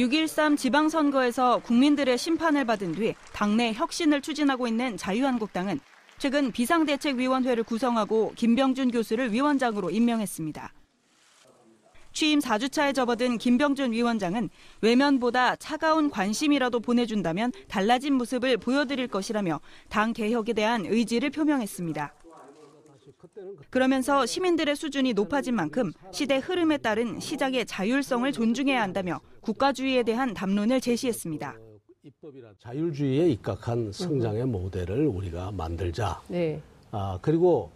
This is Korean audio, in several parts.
6.13 지방선거에서 국민들의 심판을 받은 뒤 당내 혁신을 추진하고 있는 자유한국당은 최근 비상대책위원회를 구성하고 김병준 교수를 위원장으로 임명했습니다. 취임 4주차에 접어든 김병준 위원장은 외면보다 차가운 관심이라도 보내준다면 달라진 모습을 보여드릴 것이라며 당 개혁에 대한 의지를 표명했습니다. 그러면서 시민들의 수준이 높아진 만큼 시대 흐름에 따른 시장의 자율성을 존중해야 한다며 국가주의에 대한 담론을 제시했습니다. 자율주의에 입각한 성장의 모델을 우리가 만들자. 네. 아 그리고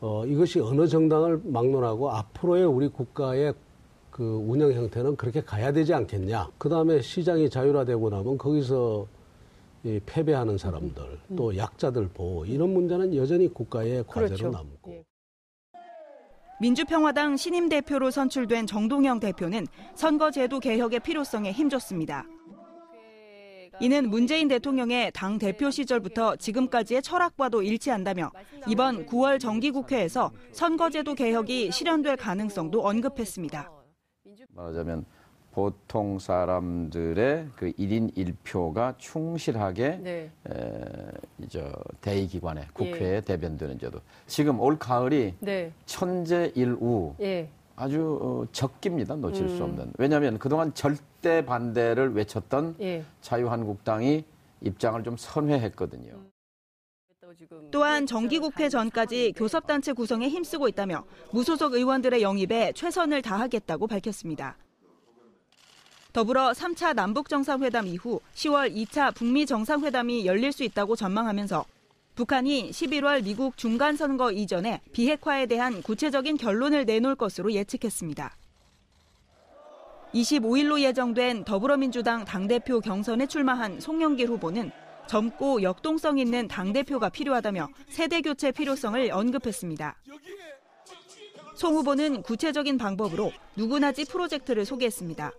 어, 이것이 어느 정당을 막론하고 앞으로의 우리 국가의 그 운영 형태는 그렇게 가야 되지 않겠냐. 그 다음에 시장이 자율화되고 나면 거기서 이 패배하는 사람들 음. 또 약자들 보호 이런 문제는 여전히 국가의 과제로 그렇죠. 남고. 예. 민주평화당 신임 대표로 선출된 정동영 대표는 선거제도 개혁의 필요성에 힘줬습니다. 이는 문재인 대통령의 당 대표 시절부터 지금까지의 철학과도 일치한다며 이번 9월 정기국회에서 선거제도 개혁이 실현될 가능성도 언급했습니다. 말하자면 보통 사람들의 그 1인 1표가 충실하게 네. 에, 이제 대의기관에 국회에 예. 대변되는 제도. 지금 올 가을이 네. 천재일우 예. 아주 어, 적깁니다. 놓칠 음. 수 없는. 왜냐하면 그동안 절대 반대를 외쳤던 예. 자유한국당이 입장을 좀 선회했거든요. 음. 또한 정기국회 전까지 교섭단체 구성에 힘쓰고 있다며 무소속 의원들의 영입에 최선을 다하겠다고 밝혔습니다. 더불어 3차 남북 정상회담 이후 10월 2차 북미 정상회담이 열릴 수 있다고 전망하면서 북한이 11월 미국 중간 선거 이전에 비핵화에 대한 구체적인 결론을 내놓을 것으로 예측했습니다. 25일로 예정된 더불어민주당 당대표 경선에 출마한 송영길 후보는 젊고 역동성 있는 당대표가 필요하다며 세대 교체 필요성을 언급했습니다. 송 후보는 구체적인 방법으로 누구나 집 프로젝트를 소개했습니다.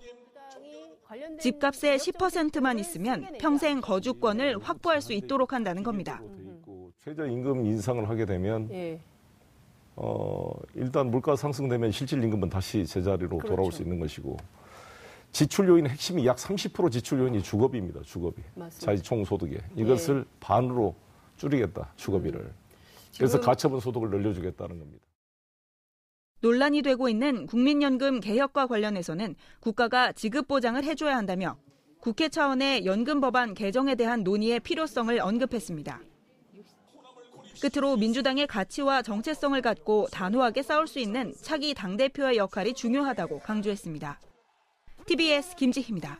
집값의 10%만 있으면 평생 거주권을 확보할 수 있도록 한다는 겁니다. 최저임금 인상을 하게 되면 예. 어, 일단 물가 상승되면 실질 임금은 다시 제자리로 그렇죠. 돌아올 수 있는 것이고 지출 요인 핵심이 약 30% 지출 요인이 주거비입니다. 주거비. 자기 총소득에 이것을 예. 반으로 줄이겠다. 주거비를. 음. 그래서 가처분 소득을 늘려주겠다는 겁니다. 논란이 되고 있는 국민연금 개혁과 관련해서는 국가가 지급 보장을 해줘야 한다며 국회 차원의 연금 법안 개정에 대한 논의의 필요성을 언급했습니다. 끝으로 민주당의 가치와 정체성을 갖고 단호하게 싸울 수 있는 차기 당대표의 역할이 중요하다고 강조했습니다. TBS 김지희입니다.